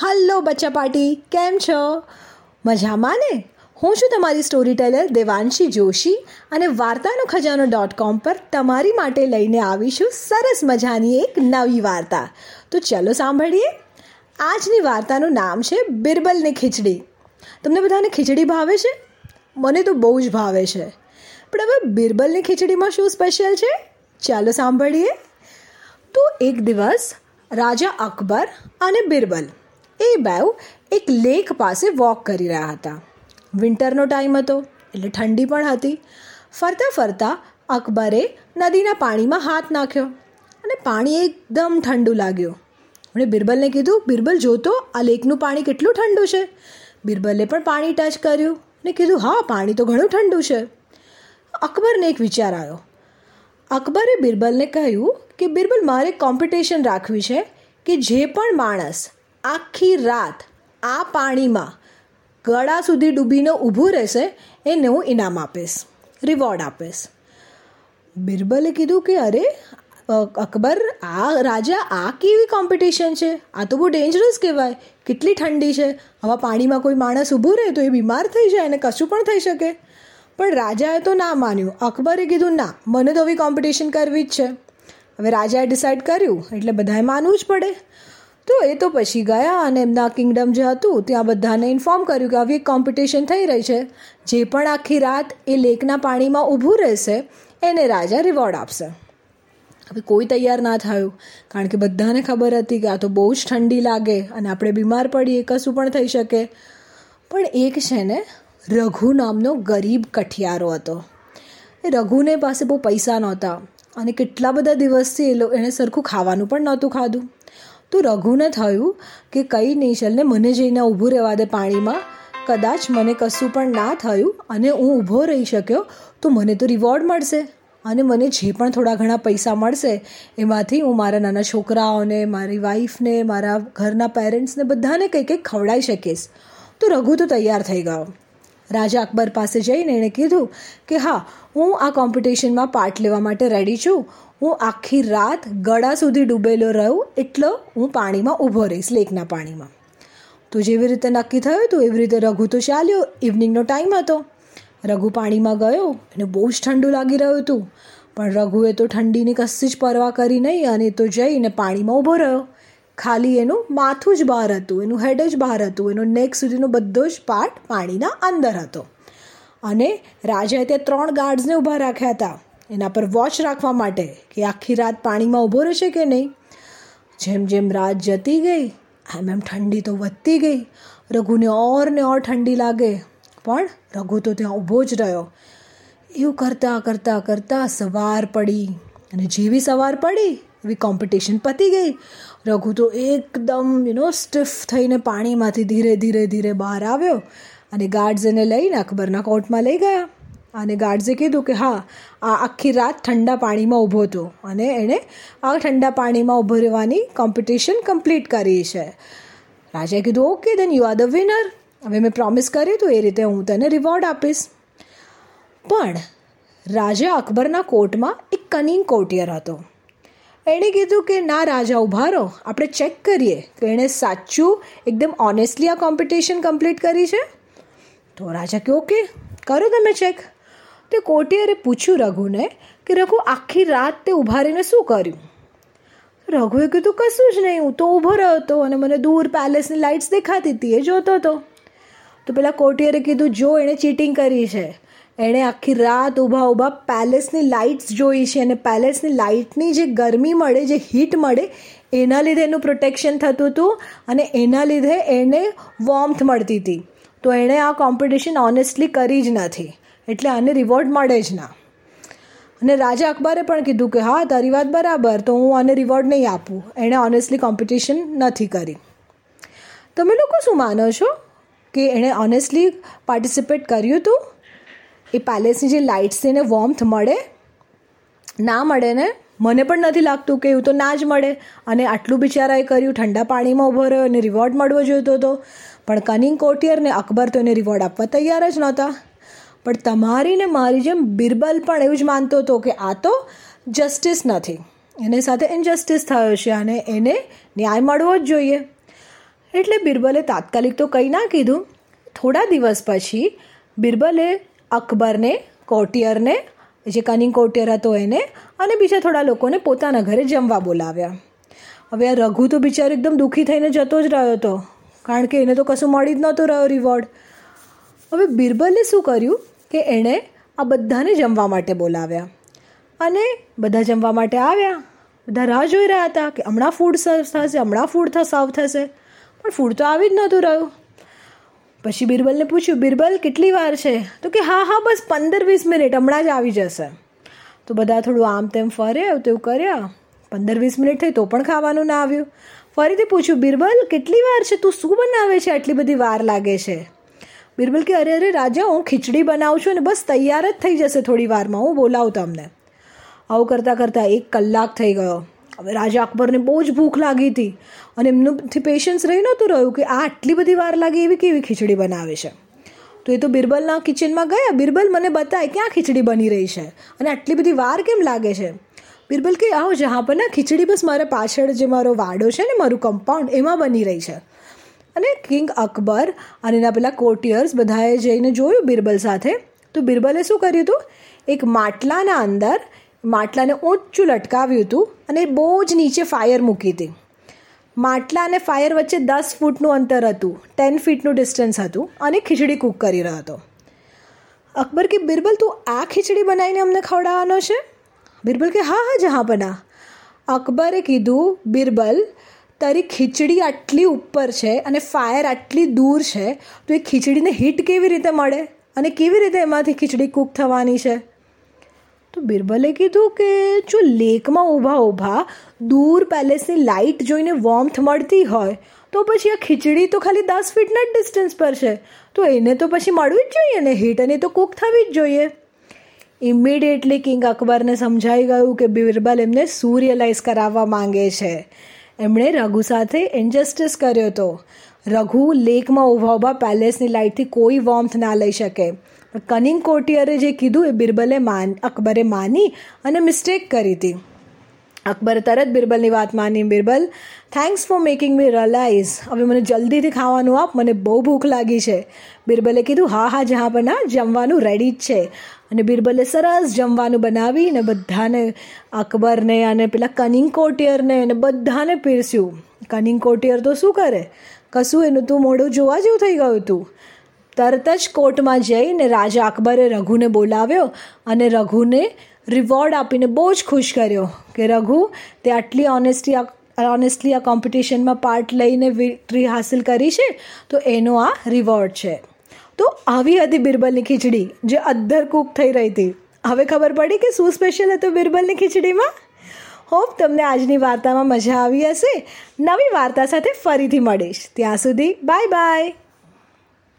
Hello બચ્ચા party, કેમ છો? મજામાં ને? હું છું તમારી સ્ટોરી ટેલર દેવાંશી જોશી અને વાર્તાનો ખજાનો ડોટ કોમ પર તમારી માટે લઈને આવીશું સરસ મજાની એક નવી વાર્તા. તો ચલો સાંભળીએ. આજની વાર્તાનું નામ છે બિરબલને ખીચડી. તમને બધાને ખીચડી ભાવે છે? મને તો બહુ જ ભાવે છે. પણ હવે બિરબલની ખીચડીમાં શું સ્પેશિયલ છે? ચાલો સાંભળીએ. તો એક દિવસ રાજા અકબર અને બિરબલ એ બેવ એક લેક પાસે વોક કરી રહ્યા હતા. વિન્ટરનો ટાઈમ હતો, એટલે ઠંડી પણ હતી. ફરતા ફરતા અકબરે નદીના પાણીમાં હાથ નાખ્યો અને પાણી એકદમ ઠંડુ લાગ્યું. અને બિરબલને કીધું, બિરબલ જોતો આ લેકનું પાણી કેટલું ઠંડુ છે. બિરબલે પણ પાણી ટચ કર્યું ને કીધું, હા, પાણી તો ઘણું ઠંડુ છે. અકબરને એક વિચાર આવ્યો. અકબરે બિરબલને કહ્યું કે, બિરબલ, મારે કોમ્પિટિશન રાખવી છે કે જે પણ માણસ આખી રાત આ પાણીમાં ગળા સુધી ડૂબીને ઊભું રહેશે એને હું ઇનામ આપીશ રિવોર્ડ આપીશ. બિરબલે કીધું કે અરે અકબર, આ રાજા આ કેવી કોમ્પિટિશન છે? આ તો બહુ ડેન્જરસ કહેવાય. કેટલી ઠંડી છે. આવા પાણીમાં કોઈ માણસ ઊભું રહે તો એ બીમાર થઈ જાય અને કશું પણ થઈ શકે. પણ રાજાએ તો ના માન્યું. અકબરે કીધું, ના, મને તો આવી કોમ્પિટિશન કરવી જ છે. હવે રાજાએ ડિસાઇડ કર્યું. એટલે બધાએ માનવું જ પડે. તો એ તો પછી ગયા અને એમના કિંગડમ જે હતું, ત્યાં બધાને ઇન્ફોર્મ કર્યું કે આવી એક કોમ્પિટિશન થઈ રહી છે. જે પણ આખી રાત એ લેકના પાણીમાં ઊભું રહેશે, એને રાજા રિવોર્ડ આપશે. હવે કોઈ તૈયાર ના થયું, કારણ કે બધાને ખબર હતી કે આ તો બહુ જ ઠંડી લાગે અને આપણે બીમાર પડીએ, કશું પણ થઈ શકે. પણ એક છે ને, રઘુ નામનો ગરીબ કઠિયારો હતો. એ રઘુને પાસે બહુ પૈસા નહોતા અને કેટલા બધા દિવસથી એ એણે સરખું ખાવાનું પણ નહોતું ખાધું. તો રઘુને થયું કે કંઈ નહીં ચાલને મને જઈને ઊભું રહેવા દે પાણીમાં. કદાચ મને કશું પણ ના થયું અને હું ઊભો રહી શક્યો, તો મને તો રિવોર્ડ મળશે અને મને જે પણ થોડા ઘણા પૈસા મળશે, એમાંથી હું મારા નાના છોકરાઓને, મારી વાઈફને મારા ઘરના પેરેન્ટ્સને બધાને કંઈ કંઈક ખવડાવી શકીશ. તો રઘુ તો તૈયાર થઈ ગયો. રાજા અકબર પાસે જઈને એણે કીધું કે હા, હું આ કોમ્પિટિશનમાં પાર્ટ લેવા માટે રેડી છું. હું આખી રાત ગળા સુધી ડૂબેલો રહું એટલો હું પાણીમાં ઊભો રહીશ, લેકના પાણીમાં. તો જેવી રીતે નક્કી થયું હતું એવી રીતે રઘુ તો ચાલ્યો ઇવનિંગનો ટાઈમ હતો. રઘુ પાણીમાં ગયો અને બહુ જ ઠંડુ લાગી રહ્યું હતું. પણ રઘુએ તો ઠંડીની કશી જ પરવા કરી નહીં અને તો જઈને પાણીમાં ઊભો રહ્યો. ખાલી એનું માથું જ બહાર હતું, એનું હેડ જ બહાર હતું, એનો નેક સુધીનો બધો જ પાર્ટ પાણીના અંદર હતો. અને રાજાએ ત્યાં ત્રણ ગાર્ડ્સને ઊભા રાખ્યા હતા. એના પર વોચ રાખવા માટે કે આખી રાત પાણીમાં ઊભો રહેશે કે નહીં? જેમ જેમ રાત જતી ગઈ, એમ એમ ઠંડી તો વધતી ગઈ. રઘુને ઓર ને ઓર ઠંડી લાગે. પણ રઘુ તો ત્યાં ઊભો જ રહ્યો. એવું કરતાં કરતાં કરતાં સવાર પડી અને જેવી સવાર પડી, એવી કોમ્પિટિશન પતી ગઈ. રઘુ તો એકદમ યુ સ્ટીફ થઈને પાણીમાંથી ધીરે ધીરે ધીરે બહાર આવ્યો અને ગાર્ડ્સ એને લઈને અકબરના કોર્ટમાં લઈ ગયા. અને ગાર્ડ્સે કીધું કે હા, આ આખી રાત ઠંડા પાણીમાં ઊભો હતો અને એણે આ ઠંડા પાણીમાં ઊભો રહેવાની કોમ્પિટિશન કમ્પ્લીટ કરી છે. રાજાએ કીધું okay then you are the winner હવે મેં પ્રોમિસ કર્યું હતું એ રીતે હું તને રિવોર્ડ આપીશ. પણ રાજા અકબરના કોર્ટમાં એક કનિંગ કોર્ટિયર હતો. એણે કીધું કે, ના રાજા ઊભા રહો. આપણે ચેક કરીએ. કે એણે સાચું, એકદમ ઓનેસ્ટલી આ કોમ્પિટિશન કમ્પ્લીટ કરી છે. તો રાજા કે ઓકે કરો તમે ચેક તે કોટિયરે પૂછ્યું રઘુને કે રઘુ આખી રાત તે ઊભા રહીને શું કર્યું? રઘુએ કીધું, કશું જ નહીં, હું તો ઊભો રહ્યો હતો અને મને દૂર પેલેસની લાઇટ્સ દેખાતી હતી, એ જોતો હતો તો પેલા કોટિયરે કીધું, જો એણે ચીટિંગ કરી છે, એણે આખી રાત ઊભા ઊભા પેલેસની લાઇટ્સ જોઈ છે અને પેલેસની લાઇટની જે ગરમી મળે, જે હીટ મળે, એના લીધે એનું પ્રોટેક્શન થતું હતું અને એના લીધે એને વોર્મથ મળતી હતી. તો એણે આ કોમ્પિટિશન ઓનેસ્ટલી કરી જ નથી. એટલે આને રિવોર્ડ મળે જ ના. અને રાજા અકબરે પણ કીધું કે હા, તારી વાત બરાબર, તો હું આને રિવોર્ડ નહીં આપું. એણે ઓનેસ્ટલી કોમ્પિટિશન નથી કરી. તમે લોકો શું માનો છો? કે એણે ઓનેસ્ટલી પાર્ટિસિપેટ કર્યું હતું એ પેલેસની જે લાઇટ્સ એને વોર્મથ મળે? ના મળે ને? મને પણ નથી લાગતું કે એવું તો ના જ મળે. અને આટલું બિચારાએ કર્યું, ઠંડા પાણીમાં ઊભો રહ્યો અને રિવોર્ડ મળવો જોઈતો હતો પણ કનિંગ કોટિયરને અકબર તો એને રિવોર્ડ આપવા તૈયાર જ નહોતા. પણ તમારી ને મારી જેમ બિરબલ પણ એવું જ માનતો હતો કે આ તો જસ્ટિસ નથી. એની સાથે ઇનજસ્ટિસ થયો છે અને એને ન્યાય મળવો જ જોઈએ. એટલે બિરબલે તાત્કાલિક તો કંઈ ના કીધું. થોડા દિવસ પછી બિરબલે અકબરને, કોટિયરને જે કનિંગ કોટિયર હતો એને અને બીજા થોડા લોકોને પોતાના ઘરે જમવા બોલાવ્યા. હવે આ રઘુ તો બિચારો એકદમ દુઃખી થઈને જતો જ રહ્યો હતો. કારણ કે એને તો કશું મળી જ નહોતું રહ્યો રિવોર્ડ હવે બિરબલે શું કર્યું? કે એણે આ બધાને જમવા માટે બોલાવ્યા. અને બધા જમવા માટે આવ્યા. બધા રાહ જોઈ રહ્યા હતા કે હમણાં ફૂડ સર્વ થશે, હમણાં ફૂડ સર્વ થશે. પણ ફૂડ તો આવી જ નહોતું રહ્યું. પછી બિરબલને પૂછ્યું, બિરબલ, કેટલી વાર છે? તો કે, હા હા, બસ પંદર વીસ મિનિટ, હમણાં જ આવી જશે. તો બધા થોડું આમ તેમ ફર્યા તેવું કર્યા. પંદર વીસ મિનિટ થઈ તો પણ ખાવાનું ના આવ્યું. ફરીથી પૂછ્યું, બિરબલ, કેટલી વાર છે? તું શું બનાવે છે? આટલી બધી વાર લાગે છે. બિરબલ કે અરે અરે, રાજા, હું ખીચડી બનાવું છું અને બસ તૈયાર જ થઈ જશે થોડી વારમાં. હું બોલાવું તમને. આવું કરતાં કરતાં એક કલાક થઈ ગયો. હવે રાજા અકબરને બહુ જ ભૂખ લાગી હતી અને એમનુંથી પેશન્સ રહી નહોતું રહ્યું કે આ આટલી બધી વાર લાગે એવી કેવી ખીચડી બનાવે છે. તો એ તો બિરબલના કિચનમાં ગયા. બિરબલ, મને બતાય, ક્યાં ખીચડી બની રહી છે? અને આટલી બધી વાર કેમ લાગે છે? બિરબલ કે, આવો જहाँ પર ના, ખીચડી બસ મારા પાછળ જે મારો વાડો છે ને, મારું કમ્પાઉન્ડ એમાં બની રહી છે. અને કિંગ અકબર અને એના પેલા કોર્ટિયર્સ બધાએ જઈને જોયું બિરબલ સાથે. તો બિરબલે શું કર્યું હતું? એક માટલાના અંદર માટલાને ઊંચું લટકાવ્યું હતું અને બહુ જ નીચે ફાયર મૂકી હતી. માટલા અને ફાયર વચ્ચે દસ ફૂટનું અંતર હતું ટેન ફીટનું ડિસ્ટન્સ હતું અને ખીચડી કૂક કરી રહ્યો હતો. અકબર કે, બિરબલ, તું આ ખીચડી બનાવીને અમને ખવડાવવાનો છે? બિરબલ કે, હા હા જहाँ બના અકબરે કીધું, બિરબલ તારી ખીચડી આટલી ઉપર છે અને ફાયર આટલી દૂર છે, તો એ ખીચડીને હીટ કેવી રીતે મળે? અને કેવી રીતે એમાંથી ખીચડી કૂક થવાની છે? તો બિરબલે કીધું કે જો લેકમાં ઊભા ઊભા દૂર પેલેસની લાઇટ જોઈને વોર્મથ મળતી હોય, તો પછી આ ખીચડી તો ખાલી દસ ફીટના જ ડિસ્ટન્સ પર છે. તો એને તો પછી મળવી જ જોઈએ ને હીટ અને તો કૂક થવી જ જોઈએ. ઇમિડિયેટલી કિંગ અકબરને સમજાઈ ગયું કે બિરબલ એમને શું કરાવવા માંગે છે. એમણે રઘુ સાથે ઇન્જસ્ટિસ કર્યો હતો. રઘુ લેકમાં ઊભા ઊભા પેલેસની લાઇટથી કોઈ વોર્મથ ના લઈ શકે. કનિંગ કોટિયરે જે કીધું એ બિરબલે માન, અકબરે માની અને મિસ્ટેક કરી હતી. અકબરે તરત બિરબલની વાત માની Birbal thanks for making me realise હવે મને જલ્દીથી ખાવાનું આપ, મને બહુ ભૂખ લાગી છે. બિરબલે કીધું, હા હા જહા પણ ના જમવાનું રેડી જ છે. અને બિરબલે સરસ જમવાનું બનાવીને બધાને અકબરને અને પેલા કનિંગ કોટિયરને અને બધાને પીરસ્યું. કનિંગ કોટિયર તો શું કરે? કશું એનું તું મોઢું જોવા જેવું થઈ ગયું તું? તરત જ કોર્ટમાં જઈને રાજા અકબરે રઘુને બોલાવ્યો અને રઘુને રિવોર્ડ આપીને બહુ જ ખુશ કર્યો કે રઘુ, તે આટલી ઓનેસ્ટી ઓનેસ્ટલી આ કોમ્પિટિશનમાં પાર્ટ લઈને વિક્ટરી હાસિલ કરી છે, તો એનો આ રિવોર્ડ છે. તો આવી હતી બિરબલની ખીચડી જે અદ્ધર કૂક થઈ રહી હતી. હવે ખબર પડી કે શું સ્પેશિયલ હતું બિરબલની ખીચડીમાં? હોપ તમને આજની વાર્તામાં મજા આવી હશે. નવી વાર્તા સાથે ફરીથી મળીશ. ત્યાં સુધી બાય બાય